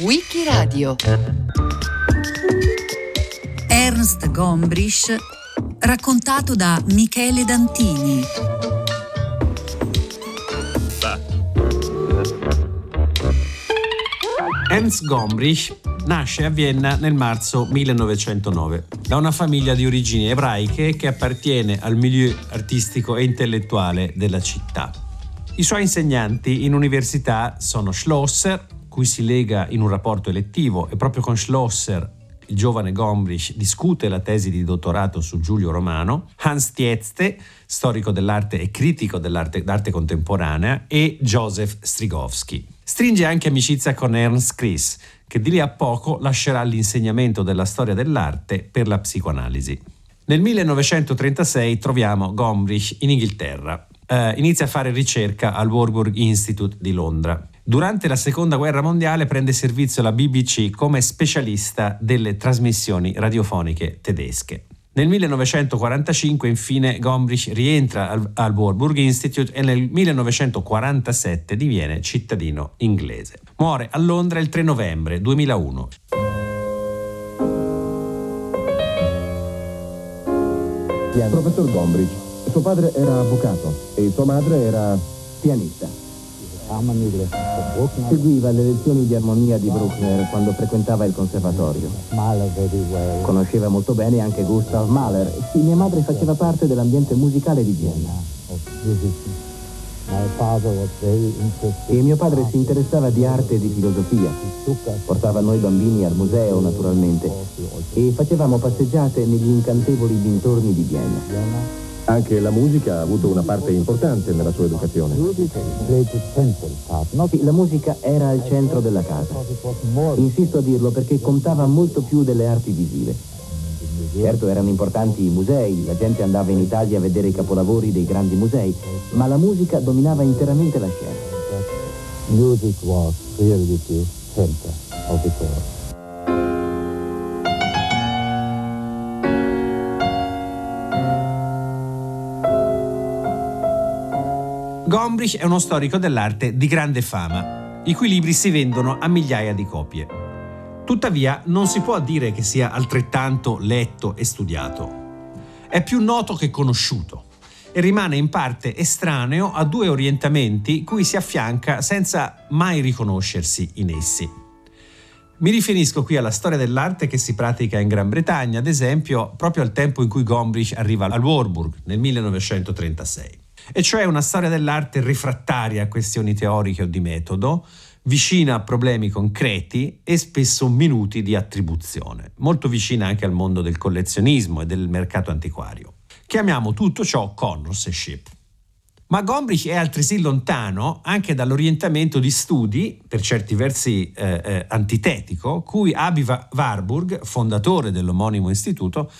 Wikiradio Ernst Gombrich raccontato da Michele Dantini Ernst Gombrich nasce a Vienna nel marzo 1909 da una famiglia di origini ebraiche che appartiene al milieu artistico e intellettuale della città. I suoi insegnanti in università sono Schlosser, cui si lega in un rapporto elettivo e proprio con Schlosser il giovane Gombrich discute la tesi di dottorato su Giulio Romano, Hans Tietze, storico dell'arte e critico dell'arte contemporanea, e Joseph Strigowski. Stringe anche amicizia con Ernst Chris, che di lì a poco lascerà l'insegnamento della storia dell'arte per la psicoanalisi. Nel 1936 troviamo Gombrich in Inghilterra. Uh, inizia a fare ricerca al Warburg Institute di Londra. Durante la seconda guerra mondiale prende servizio alla BBC come specialista delle trasmissioni radiofoniche tedesche. Nel 1945 infine Gombrich rientra al, al Warburg Institute e nel 1947 diviene cittadino inglese. Muore a Londra il 3 novembre 2001. Professor Gombrich, suo padre era avvocato e sua madre era pianista. Seguiva le lezioni di armonia di Bruckner quando frequentava il conservatorio. Conosceva molto bene anche Gustav Mahler. Sì, mia madre faceva parte dell'ambiente musicale di Vienna. E mio padre si interessava di arte e di filosofia. Portava noi bambini al museo, naturalmente, e facevamo passeggiate negli incantevoli dintorni di Vienna. Anche la musica ha avuto una parte importante nella sua educazione. la musica era al centro della casa. Insisto a dirlo perché contava molto più delle arti visive. Certo erano importanti i musei, la gente andava in Italia a vedere i capolavori dei grandi musei, ma la musica dominava interamente la scena. Music was really the center of it all. Gombrich è uno storico dell'arte di grande fama, i cui libri si vendono a migliaia di copie. Tuttavia non si può dire che sia altrettanto letto e studiato. È più noto che conosciuto e rimane in parte estraneo a due orientamenti cui si affianca senza mai riconoscersi in essi. Mi riferisco qui alla storia dell'arte che si pratica in Gran Bretagna, ad esempio, proprio al tempo in cui Gombrich arriva al Warburg nel 1936 e cioè una storia dell'arte rifrattaria a questioni teoriche o di metodo, vicina a problemi concreti e spesso minuti di attribuzione, molto vicina anche al mondo del collezionismo e del mercato antiquario. Chiamiamo tutto ciò connoisseurship. Ma Gombrich è altresì lontano anche dall'orientamento di studi, per certi versi eh, eh, antitetico, cui Abi Warburg, fondatore dell'omonimo istituto,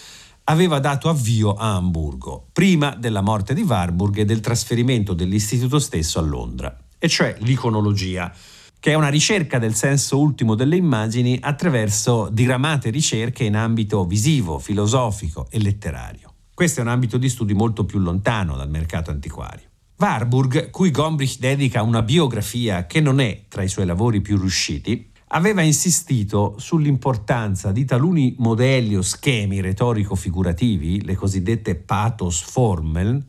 aveva dato avvio a Amburgo, prima della morte di Warburg e del trasferimento dell'istituto stesso a Londra, e cioè l'iconologia, che è una ricerca del senso ultimo delle immagini attraverso diramate ricerche in ambito visivo, filosofico e letterario. Questo è un ambito di studi molto più lontano dal mercato antiquario. Warburg, cui Gombrich dedica una biografia che non è tra i suoi lavori più riusciti, aveva insistito sull'importanza di taluni modelli o schemi retorico-figurativi, le cosiddette pathos formel,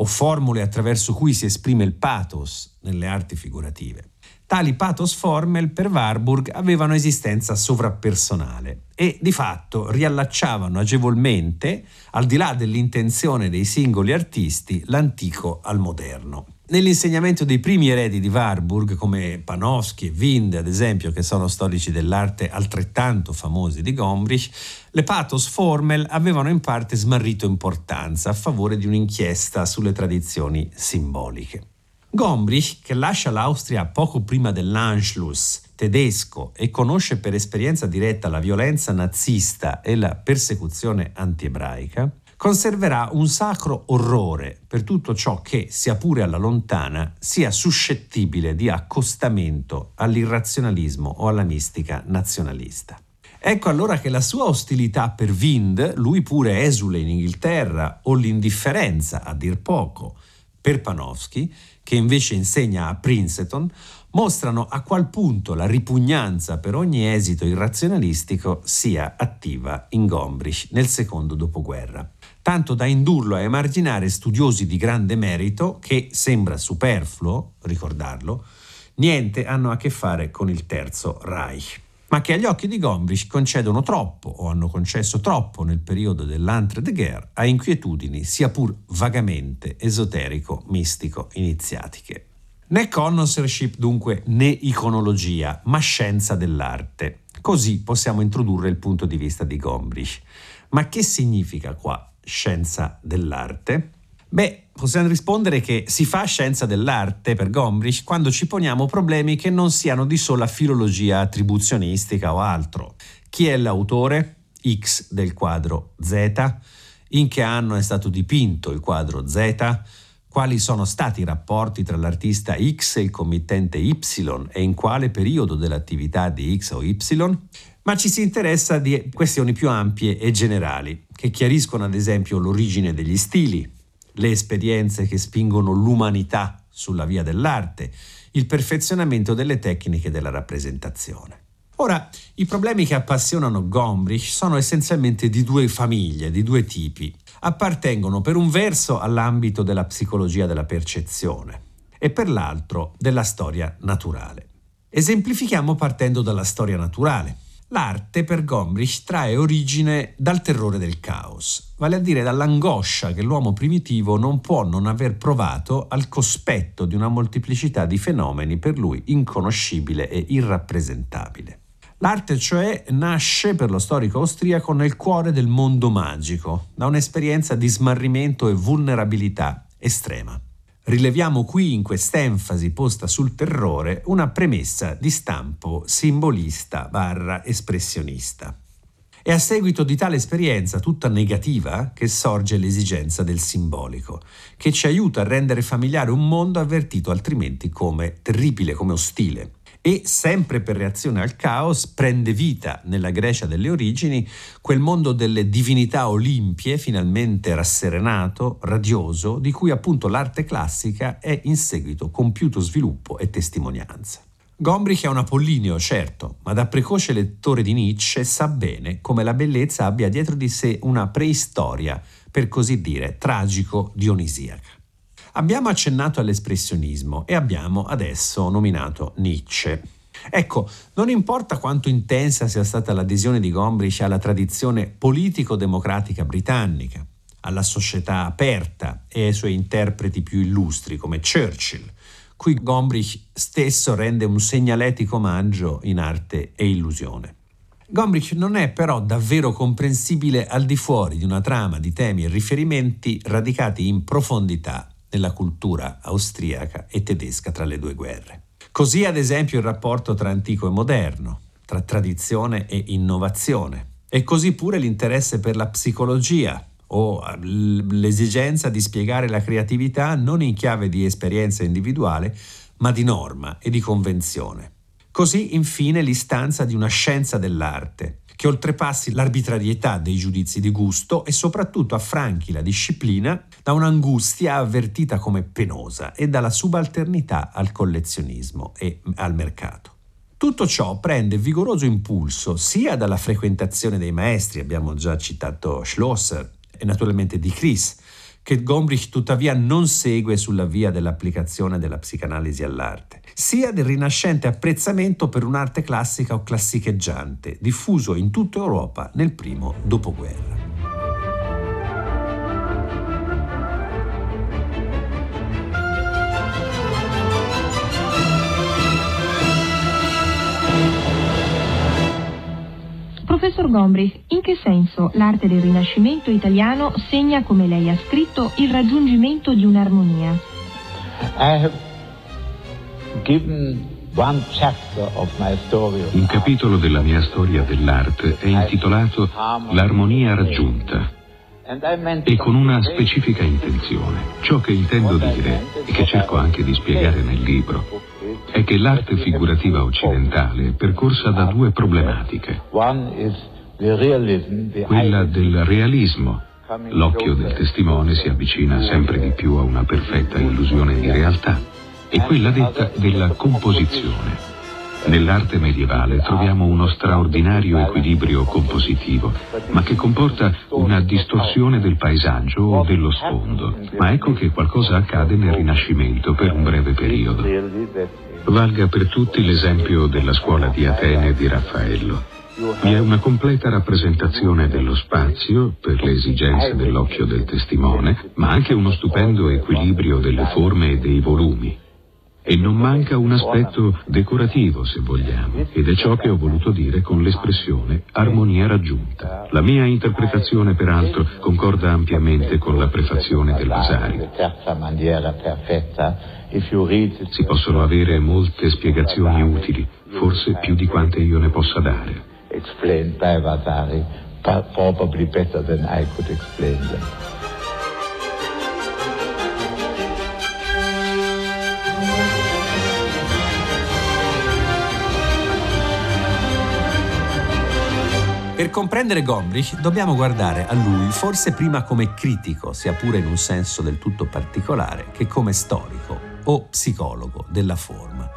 o formule attraverso cui si esprime il pathos nelle arti figurative. Tali pathos formel per Warburg avevano esistenza sovrappersonale e di fatto riallacciavano agevolmente, al di là dell'intenzione dei singoli artisti, l'antico al moderno. Nell'insegnamento dei primi eredi di Warburg, come Panofsky e Wind, ad esempio, che sono storici dell'arte altrettanto famosi di Gombrich, le pathos formel avevano in parte smarrito importanza a favore di un'inchiesta sulle tradizioni simboliche. Gombrich, che lascia l'Austria poco prima dell'Anschluss tedesco e conosce per esperienza diretta la violenza nazista e la persecuzione antiebraica, conserverà un sacro orrore per tutto ciò che, sia pure alla lontana, sia suscettibile di accostamento all'irrazionalismo o alla mistica nazionalista. Ecco allora che la sua ostilità per Wind, lui pure esule in Inghilterra, o l'indifferenza, a dir poco, per Panofsky, che invece insegna a Princeton, mostrano a qual punto la ripugnanza per ogni esito irrazionalistico sia attiva in Gombrich nel secondo dopoguerra, tanto da indurlo a emarginare studiosi di grande merito che, sembra superfluo ricordarlo, niente hanno a che fare con il Terzo Reich ma che agli occhi di Gombrich concedono troppo o hanno concesso troppo nel periodo dell'entre-de-guerre a inquietudini sia pur vagamente esoterico-mistico-iniziatiche. Né connoisseurship dunque né iconologia, ma scienza dell'arte. Così possiamo introdurre il punto di vista di Gombrich. Ma che significa qua scienza dell'arte? Beh, possiamo rispondere che si fa scienza dell'arte per Gombrich quando ci poniamo problemi che non siano di sola filologia attribuzionistica o altro. Chi è l'autore? X del quadro Z? In che anno è stato dipinto il quadro Z? Quali sono stati i rapporti tra l'artista X e il committente Y e in quale periodo dell'attività di X o Y? Ma ci si interessa di questioni più ampie e generali, che chiariscono ad esempio l'origine degli stili, le esperienze che spingono l'umanità sulla via dell'arte, il perfezionamento delle tecniche della rappresentazione. Ora, i problemi che appassionano Gombrich sono essenzialmente di due famiglie, di due tipi. Appartengono per un verso all'ambito della psicologia della percezione e per l'altro della storia naturale. Esemplifichiamo partendo dalla storia naturale. L'arte per Gombrich trae origine dal terrore del caos, vale a dire dall'angoscia che l'uomo primitivo non può non aver provato al cospetto di una molteplicità di fenomeni per lui inconoscibile e irrappresentabile. L'arte, cioè, nasce per lo storico austriaco nel cuore del mondo magico, da un'esperienza di smarrimento e vulnerabilità estrema. Rileviamo qui in quest'enfasi posta sul terrore una premessa di stampo simbolista barra espressionista. È a seguito di tale esperienza tutta negativa che sorge l'esigenza del simbolico, che ci aiuta a rendere familiare un mondo avvertito altrimenti come terribile, come ostile e, sempre per reazione al caos, prende vita nella Grecia delle origini quel mondo delle divinità olimpie, finalmente rasserenato, radioso, di cui appunto l'arte classica è in seguito compiuto sviluppo e testimonianza. Gombrich è un apollineo, certo, ma da precoce lettore di Nietzsche sa bene come la bellezza abbia dietro di sé una preistoria, per così dire, tragico-dionisiaca. Abbiamo accennato all'espressionismo e abbiamo adesso nominato Nietzsche. Ecco, non importa quanto intensa sia stata l'adesione di Gombrich alla tradizione politico-democratica britannica, alla società aperta e ai suoi interpreti più illustri come Churchill, cui Gombrich stesso rende un segnaletico omaggio in arte e illusione. Gombrich non è però davvero comprensibile al di fuori di una trama di temi e riferimenti radicati in profondità nella cultura austriaca e tedesca tra le due guerre. Così ad esempio il rapporto tra antico e moderno, tra tradizione e innovazione, e così pure l'interesse per la psicologia o eh, l'esigenza di spiegare la creatività non in chiave di esperienza individuale, ma di norma e di convenzione. Così infine l'istanza di una scienza dell'arte, che oltrepassi l'arbitrarietà dei giudizi di gusto e soprattutto affranchi la disciplina da un'angustia avvertita come penosa e dalla subalternità al collezionismo e al mercato. Tutto ciò prende vigoroso impulso sia dalla frequentazione dei maestri, abbiamo già citato Schlosser e naturalmente di Chris, che Gombrich tuttavia non segue sulla via dell'applicazione della psicanalisi all'arte sia del rinascente apprezzamento per un'arte classica o classicheggiante, diffuso in tutta Europa nel primo dopoguerra. Professor Gombrich, in che senso l'arte del Rinascimento italiano segna, come lei ha scritto, il raggiungimento di un'armonia? Un capitolo della mia storia dell'arte è intitolato L'armonia raggiunta e con una specifica intenzione. Ciò che intendo dire e che cerco anche di spiegare nel libro è che l'arte figurativa occidentale è percorsa da due problematiche. Quella del realismo. L'occhio del testimone si avvicina sempre di più a una perfetta illusione di realtà è quella detta della composizione. Nell'arte medievale troviamo uno straordinario equilibrio compositivo, ma che comporta una distorsione del paesaggio o dello sfondo. Ma ecco che qualcosa accade nel Rinascimento per un breve periodo. Valga per tutti l'esempio della scuola di Atene e di Raffaello. Vi è una completa rappresentazione dello spazio per le esigenze dell'occhio del testimone, ma anche uno stupendo equilibrio delle forme e dei volumi. E non manca un aspetto decorativo, se vogliamo, ed è ciò che ho voluto dire con l'espressione armonia raggiunta. La mia interpretazione, peraltro, concorda ampiamente con la prefazione del Vasari. Si possono avere molte spiegazioni utili, forse più di quante io ne possa dare explained by Vasari, probably better than I could explain them. Per comprendere Gombrich dobbiamo guardare a lui forse prima come critico, sia pure in un senso del tutto particolare, che come storico o psicologo della forma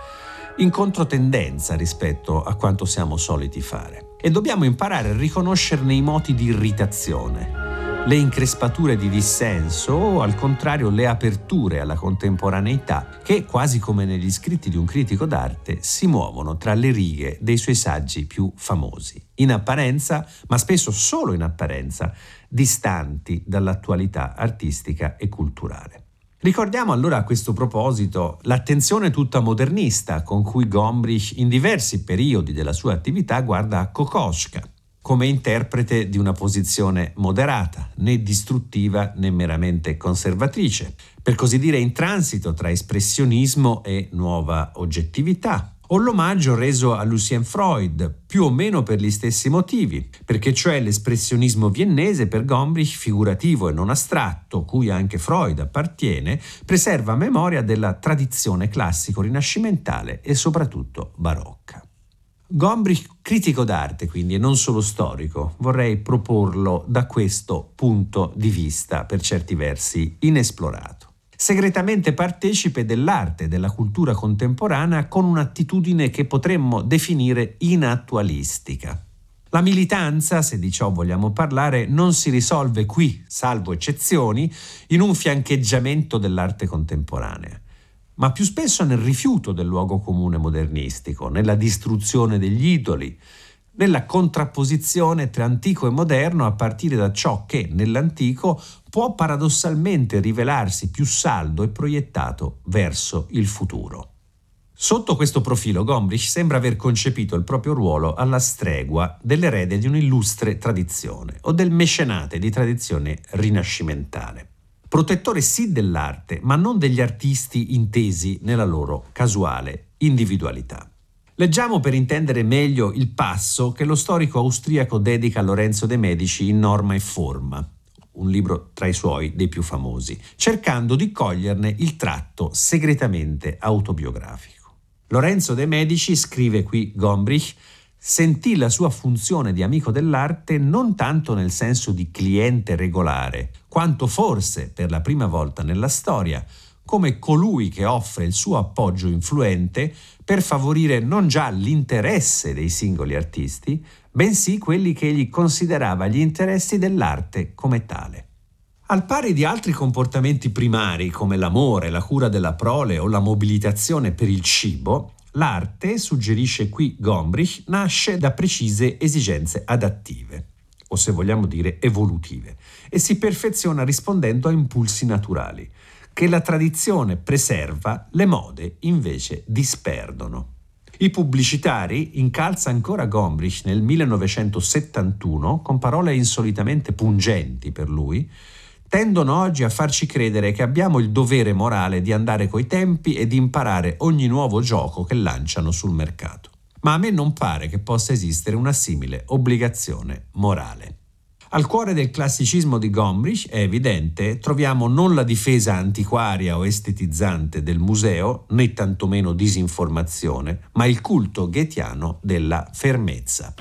in controtendenza rispetto a quanto siamo soliti fare. E dobbiamo imparare a riconoscerne i moti di irritazione, le increspature di dissenso o al contrario le aperture alla contemporaneità che, quasi come negli scritti di un critico d'arte, si muovono tra le righe dei suoi saggi più famosi, in apparenza, ma spesso solo in apparenza, distanti dall'attualità artistica e culturale. Ricordiamo allora a questo proposito l'attenzione tutta modernista con cui Gombrich in diversi periodi della sua attività guarda a Kokoschka come interprete di una posizione moderata, né distruttiva né meramente conservatrice, per così dire in transito tra espressionismo e nuova oggettività, o l'omaggio reso a Lucien Freud, più o meno per gli stessi motivi, perché cioè l'espressionismo viennese per Gombrich, figurativo e non astratto, cui anche Freud appartiene, preserva memoria della tradizione classico-rinascimentale e soprattutto barocca. Gombrich, critico d'arte quindi e non solo storico, vorrei proporlo da questo punto di vista per certi versi inesplorato segretamente partecipe dell'arte e della cultura contemporanea con un'attitudine che potremmo definire inattualistica. La militanza, se di ciò vogliamo parlare, non si risolve qui, salvo eccezioni, in un fiancheggiamento dell'arte contemporanea, ma più spesso nel rifiuto del luogo comune modernistico, nella distruzione degli idoli, nella contrapposizione tra antico e moderno a partire da ciò che nell'antico può paradossalmente rivelarsi più saldo e proiettato verso il futuro. Sotto questo profilo Gombrich sembra aver concepito il proprio ruolo alla stregua dell'erede di un'illustre tradizione o del mecenate di tradizione rinascimentale. Protettore sì dell'arte, ma non degli artisti intesi nella loro casuale individualità. Leggiamo per intendere meglio il passo che lo storico austriaco dedica a Lorenzo de' Medici in Norma e Forma, un libro tra i suoi dei più famosi, cercando di coglierne il tratto segretamente autobiografico. Lorenzo de' Medici, scrive qui Gombrich, sentì la sua funzione di amico dell'arte non tanto nel senso di cliente regolare, quanto forse, per la prima volta nella storia, come colui che offre il suo appoggio influente per favorire non già l'interesse dei singoli artisti, bensì quelli che egli considerava gli interessi dell'arte come tale. Al pari di altri comportamenti primari come l'amore, la cura della prole o la mobilitazione per il cibo, l'arte, suggerisce qui Gombrich, nasce da precise esigenze adattive, o se vogliamo dire evolutive, e si perfeziona rispondendo a impulsi naturali che la tradizione preserva, le mode invece disperdono. I pubblicitari, incalza ancora Gombrich nel 1971, con parole insolitamente pungenti per lui, tendono oggi a farci credere che abbiamo il dovere morale di andare coi tempi e di imparare ogni nuovo gioco che lanciano sul mercato. Ma a me non pare che possa esistere una simile obbligazione morale. Al cuore del classicismo di Gombrich, è evidente, troviamo non la difesa antiquaria o estetizzante del museo, né tantomeno disinformazione, ma il culto goetiano della fermezza.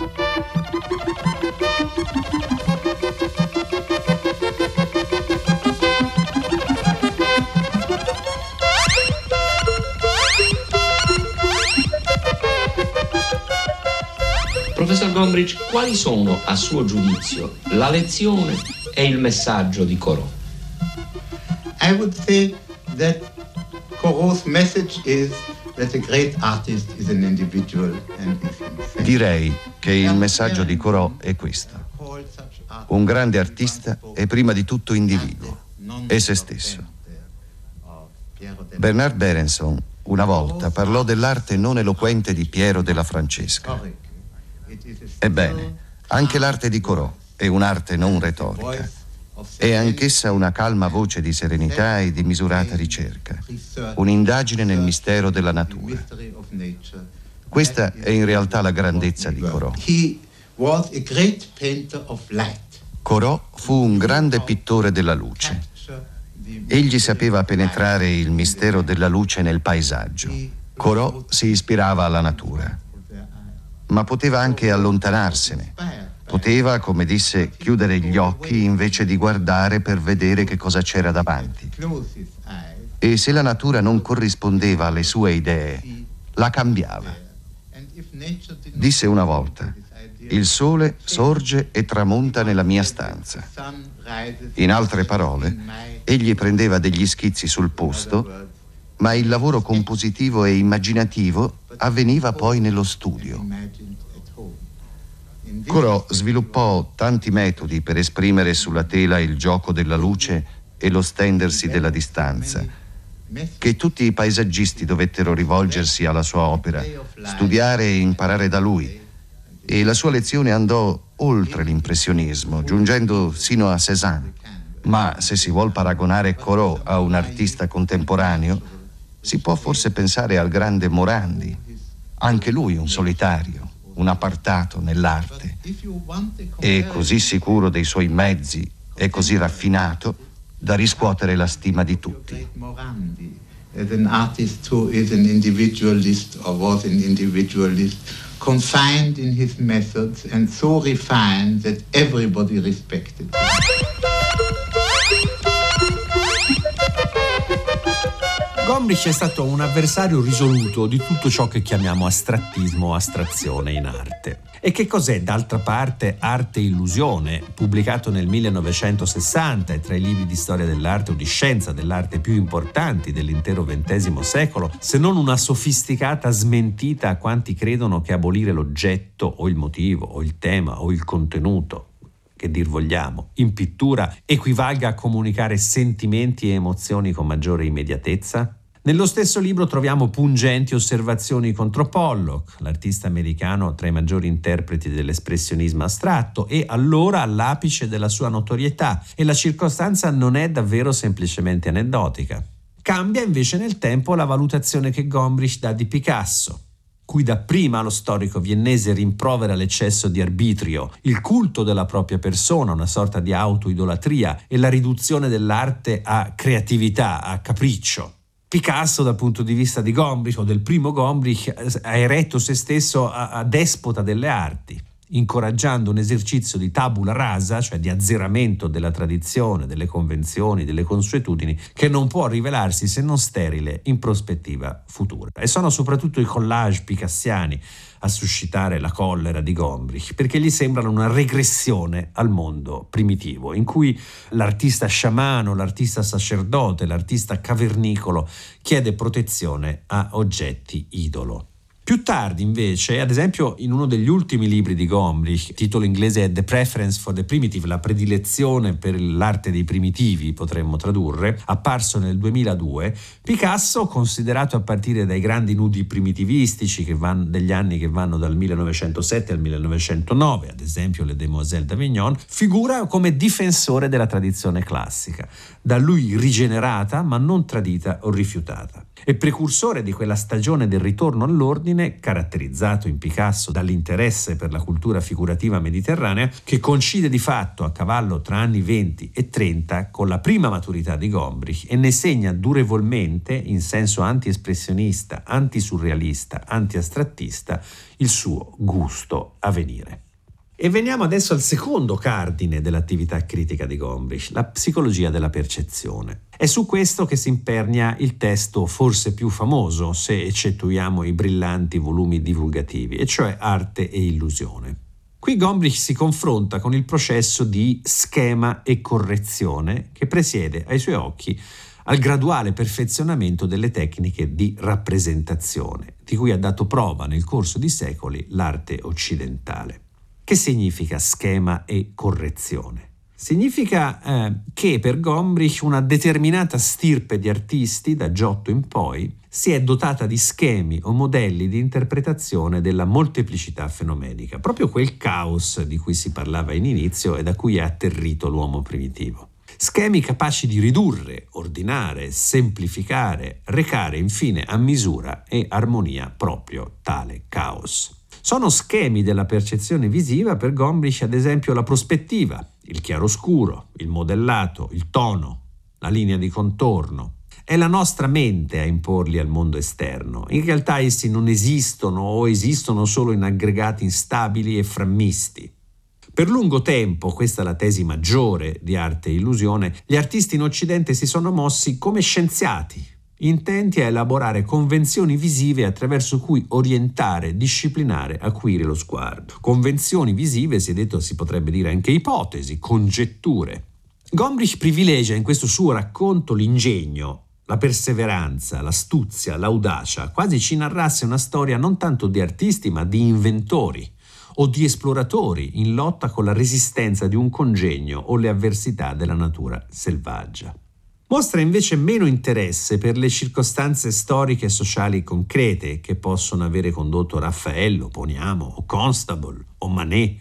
Gombrich, quali sono, a suo giudizio, la lezione e il messaggio di Corot? I would say that Corot's message is that a great artist is an individual and is Direi che il messaggio di Corot è questo. Un grande artista è prima di tutto individuo, è se stesso. Bernard Berenson una volta parlò dell'arte non eloquente di Piero della Francesca. Ebbene, anche l'arte di Corot è un'arte non retorica. È anch'essa una calma voce di serenità e di misurata ricerca, un'indagine nel mistero della natura. Questa è in realtà la grandezza di Corot. Corot fu un grande pittore della luce. Egli sapeva penetrare il mistero della luce nel paesaggio. Corot si ispirava alla natura, ma poteva anche allontanarsene. Poteva, come disse, chiudere gli occhi invece di guardare per vedere che cosa c'era davanti. E se la natura non corrispondeva alle sue idee, la cambiava. Disse una volta, il sole sorge e tramonta nella mia stanza. In altre parole, egli prendeva degli schizzi sul posto, ma il lavoro compositivo e immaginativo avveniva poi nello studio. Corot sviluppò tanti metodi per esprimere sulla tela il gioco della luce e lo stendersi della distanza, che tutti i paesaggisti dovettero rivolgersi alla sua opera, studiare e imparare da lui e la sua lezione andò oltre l'impressionismo, giungendo sino a Cézanne. Ma se si vuol paragonare Corot a un artista contemporaneo, si può forse pensare al grande Morandi, anche lui un solitario, un apartato nell'arte. E così sicuro dei suoi mezzi e così raffinato da riscuotere la stima di tutti. As an artist who is an individualist or was an individualist confined in his methods and so refined that everybody respected him. Gombrich è stato un avversario risoluto di tutto ciò che chiamiamo astrattismo o astrazione in arte. E che cos'è d'altra parte Arte Illusione, pubblicato nel 1960 e tra i libri di storia dell'arte o di scienza dell'arte più importanti dell'intero XX secolo, se non una sofisticata smentita a quanti credono che abolire l'oggetto o il motivo o il tema o il contenuto che dir vogliamo, in pittura equivalga a comunicare sentimenti e emozioni con maggiore immediatezza? Nello stesso libro troviamo pungenti osservazioni contro Pollock, l'artista americano tra i maggiori interpreti dell'espressionismo astratto e allora all'apice della sua notorietà e la circostanza non è davvero semplicemente aneddotica. Cambia invece nel tempo la valutazione che Gombrich dà di Picasso, cui dapprima lo storico viennese rimprovera l'eccesso di arbitrio, il culto della propria persona, una sorta di autoidolatria e la riduzione dell'arte a creatività, a capriccio. Picasso dal punto di vista di Gombrich o del primo Gombrich ha eretto se stesso a, a despota delle arti, incoraggiando un esercizio di tabula rasa, cioè di azzeramento della tradizione, delle convenzioni, delle consuetudini, che non può rivelarsi se non sterile in prospettiva futura. E sono soprattutto i collage picassiani a suscitare la collera di Gombrich, perché gli sembrano una regressione al mondo primitivo, in cui l'artista sciamano, l'artista sacerdote, l'artista cavernicolo chiede protezione a oggetti idolo. Più tardi, invece, ad esempio in uno degli ultimi libri di Gombrich, titolo inglese è The Preference for the Primitive, la predilezione per l'arte dei primitivi, potremmo tradurre, apparso nel 2002, Picasso, considerato a partire dai grandi nudi primitivistici vanno, degli anni che vanno dal 1907 al 1909, ad esempio le Demoiselles d'Avignon, figura come difensore della tradizione classica, da lui rigenerata ma non tradita o rifiutata. E precursore di quella stagione del ritorno all'ordine, caratterizzato in Picasso dall'interesse per la cultura figurativa mediterranea, che coincide di fatto a cavallo tra anni 20 e 30 con la prima maturità di Gombrich e ne segna durevolmente, in senso anti-espressionista, anti-surrealista, anti-astrattista, il suo gusto a venire. E veniamo adesso al secondo cardine dell'attività critica di Gombrich, la psicologia della percezione. È su questo che si impernia il testo forse più famoso, se eccettuiamo i brillanti volumi divulgativi, e cioè Arte e illusione. Qui Gombrich si confronta con il processo di schema e correzione che presiede ai suoi occhi al graduale perfezionamento delle tecniche di rappresentazione, di cui ha dato prova nel corso di secoli l'arte occidentale. Che significa schema e correzione? Significa eh, che per Gombrich una determinata stirpe di artisti, da Giotto in poi, si è dotata di schemi o modelli di interpretazione della molteplicità fenomenica, proprio quel caos di cui si parlava in inizio e da cui è atterrito l'uomo primitivo. Schemi capaci di ridurre, ordinare, semplificare, recare infine a misura e armonia proprio tale caos. Sono schemi della percezione visiva per Gombrich, ad esempio, la prospettiva, il chiaroscuro, il modellato, il tono, la linea di contorno. È la nostra mente a imporli al mondo esterno. In realtà essi non esistono o esistono solo in aggregati instabili e frammisti. Per lungo tempo, questa è la tesi maggiore di arte e illusione, gli artisti in Occidente si sono mossi come scienziati, intenti a elaborare convenzioni visive attraverso cui orientare, disciplinare, acuire lo sguardo. Convenzioni visive, si è detto, si potrebbe dire anche ipotesi, congetture. Gombrich privilegia in questo suo racconto l'ingegno, la perseveranza, l'astuzia, l'audacia, quasi ci narrasse una storia non tanto di artisti ma di inventori o di esploratori in lotta con la resistenza di un congegno o le avversità della natura selvaggia mostra invece meno interesse per le circostanze storiche e sociali concrete che possono avere condotto Raffaello, Poniamo o Constable o Manet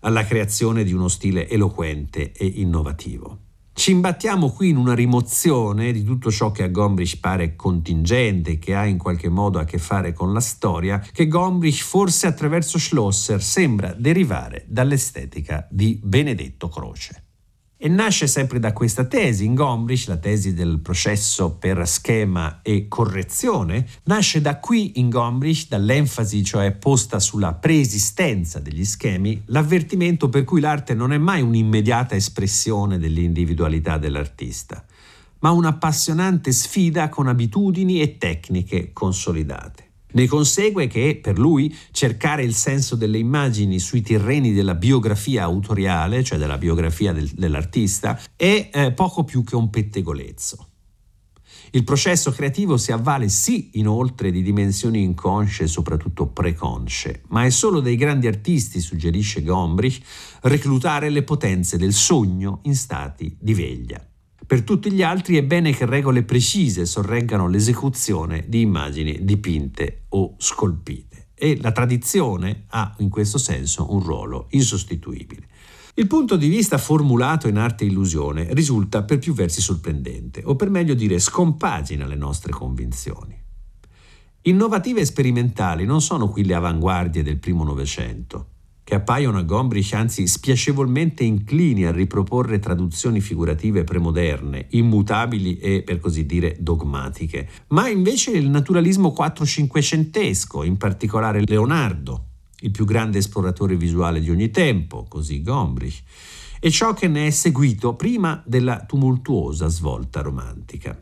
alla creazione di uno stile eloquente e innovativo. Ci imbattiamo qui in una rimozione di tutto ciò che a Gombrich pare contingente, che ha in qualche modo a che fare con la storia, che Gombrich forse attraverso Schlosser sembra derivare dall'estetica di Benedetto Croce. E nasce sempre da questa tesi, in Gombrich, la tesi del processo per schema e correzione, nasce da qui in Gombrich, dall'enfasi cioè posta sulla preesistenza degli schemi, l'avvertimento per cui l'arte non è mai un'immediata espressione dell'individualità dell'artista, ma un'appassionante sfida con abitudini e tecniche consolidate. Ne consegue che per lui cercare il senso delle immagini sui terreni della biografia autoriale, cioè della biografia del, dell'artista, è eh, poco più che un pettegolezzo. Il processo creativo si avvale sì inoltre di dimensioni inconsce e soprattutto preconsce, ma è solo dei grandi artisti, suggerisce Gombrich, reclutare le potenze del sogno in stati di veglia. Per tutti gli altri è bene che regole precise sorreggano l'esecuzione di immagini dipinte o scolpite e la tradizione ha in questo senso un ruolo insostituibile. Il punto di vista formulato in arte illusione risulta per più versi sorprendente, o per meglio dire scompagina le nostre convinzioni. Innovative e sperimentali non sono qui le avanguardie del primo Novecento, che appaiono a Gombrich anzi spiacevolmente inclini a riproporre traduzioni figurative premoderne, immutabili e per così dire dogmatiche, ma invece il naturalismo 4-500esco, in particolare Leonardo, il più grande esploratore visuale di ogni tempo, così Gombrich, e ciò che ne è seguito prima della tumultuosa svolta romantica.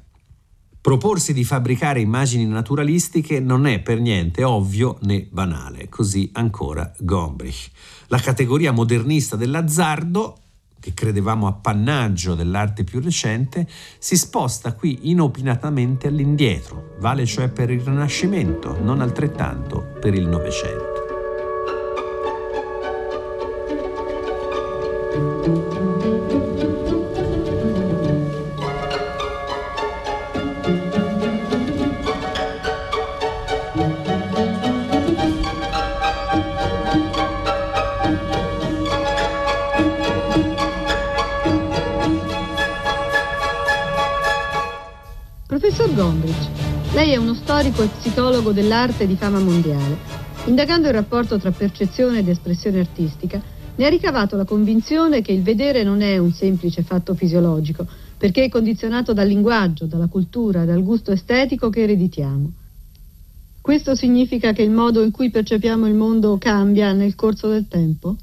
Proporsi di fabbricare immagini naturalistiche non è per niente ovvio né banale, così ancora Gombrich. La categoria modernista dell'azzardo, che credevamo appannaggio dell'arte più recente, si sposta qui inopinatamente all'indietro, vale cioè per il Rinascimento, non altrettanto per il Novecento. Storico e psicologo dell'arte di fama mondiale. Indagando il rapporto tra percezione ed espressione artistica, ne ha ricavato la convinzione che il vedere non è un semplice fatto fisiologico, perché è condizionato dal linguaggio, dalla cultura, dal gusto estetico che ereditiamo. Questo significa che il modo in cui percepiamo il mondo cambia nel corso del tempo?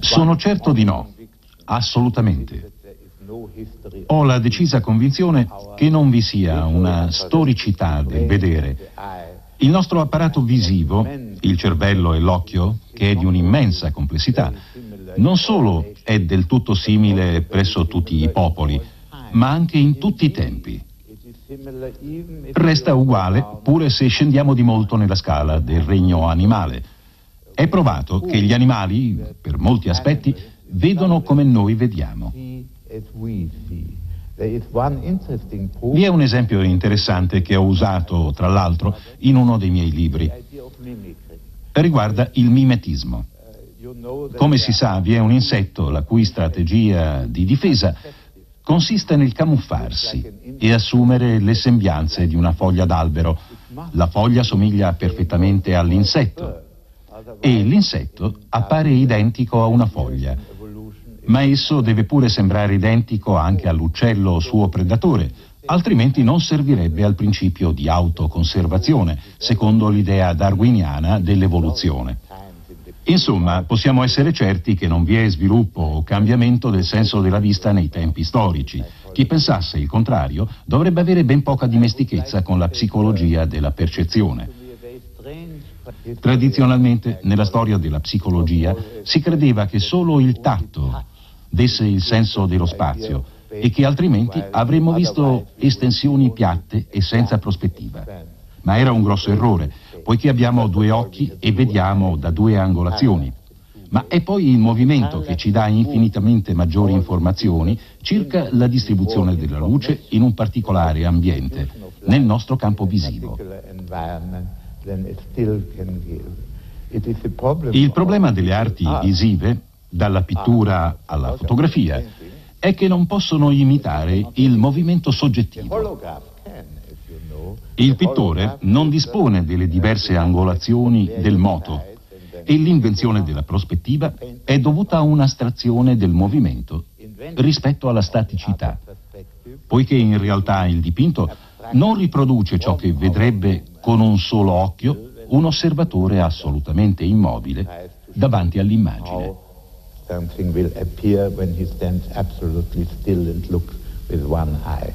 Sono certo di no, assolutamente. Ho la decisa convinzione che non vi sia una storicità del vedere. Il nostro apparato visivo, il cervello e l'occhio, che è di un'immensa complessità, non solo è del tutto simile presso tutti i popoli, ma anche in tutti i tempi. Resta uguale pure se scendiamo di molto nella scala del regno animale. È provato che gli animali, per molti aspetti, vedono come noi vediamo. Vi è un esempio interessante che ho usato, tra l'altro, in uno dei miei libri. Riguarda il mimetismo. Come si sa, vi è un insetto la cui strategia di difesa consiste nel camuffarsi e assumere le sembianze di una foglia d'albero. La foglia somiglia perfettamente all'insetto e l'insetto appare identico a una foglia, ma esso deve pure sembrare identico anche all'uccello suo predatore, altrimenti non servirebbe al principio di autoconservazione, secondo l'idea darwiniana dell'evoluzione. Insomma, possiamo essere certi che non vi è sviluppo o cambiamento del senso della vista nei tempi storici. Chi pensasse il contrario dovrebbe avere ben poca dimestichezza con la psicologia della percezione. Tradizionalmente, nella storia della psicologia, si credeva che solo il tatto desse il senso dello spazio e che altrimenti avremmo visto estensioni piatte e senza prospettiva. Ma era un grosso errore, poiché abbiamo due occhi e vediamo da due angolazioni. Ma è poi il movimento che ci dà infinitamente maggiori informazioni circa la distribuzione della luce in un particolare ambiente, nel nostro campo visivo. Il problema delle arti visive, dalla pittura alla fotografia, è che non possono imitare il movimento soggettivo. Il pittore non dispone delle diverse angolazioni del moto e l'invenzione della prospettiva è dovuta a un'astrazione del movimento rispetto alla staticità, poiché in realtà il dipinto non riproduce ciò che vedrebbe con un solo occhio un osservatore assolutamente immobile davanti all'immagine. Something will appear when he stands absolutely still and looks with one eye.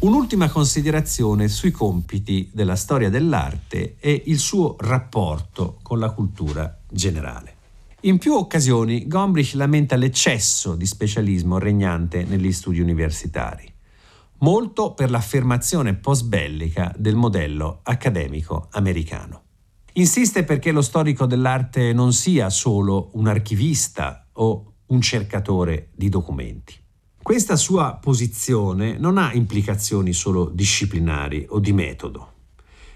Un'ultima considerazione sui compiti della storia dell'arte e il suo rapporto con la cultura generale. In più occasioni Gombrich lamenta l'eccesso di specialismo regnante negli studi universitari, molto per l'affermazione post-bellica del modello accademico americano. Insiste perché lo storico dell'arte non sia solo un archivista o un cercatore di documenti. Questa sua posizione non ha implicazioni solo disciplinari o di metodo.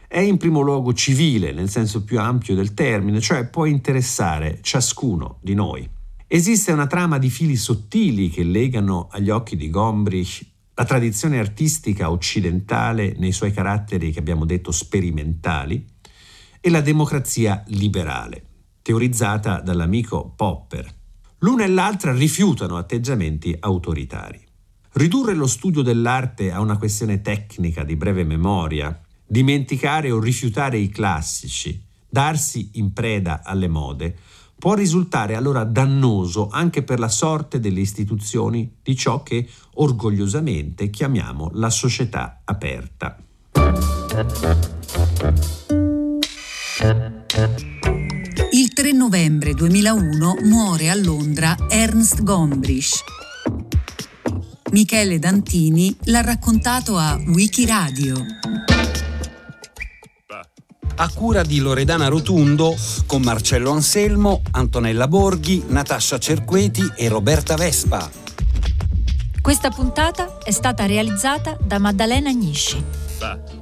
È in primo luogo civile, nel senso più ampio del termine, cioè può interessare ciascuno di noi. Esiste una trama di fili sottili che legano agli occhi di Gombrich la tradizione artistica occidentale nei suoi caratteri che abbiamo detto sperimentali e la democrazia liberale, teorizzata dall'amico Popper. L'una e l'altra rifiutano atteggiamenti autoritari. Ridurre lo studio dell'arte a una questione tecnica di breve memoria, dimenticare o rifiutare i classici, darsi in preda alle mode, può risultare allora dannoso anche per la sorte delle istituzioni di ciò che orgogliosamente chiamiamo la società aperta. Il 3 novembre 2001 muore a Londra Ernst Gombrich. Michele Dantini l'ha raccontato a Wikiradio. A cura di Loredana Rotundo, con Marcello Anselmo, Antonella Borghi, Natascia Cerqueti e Roberta Vespa. Questa puntata è stata realizzata da Maddalena Agnisci.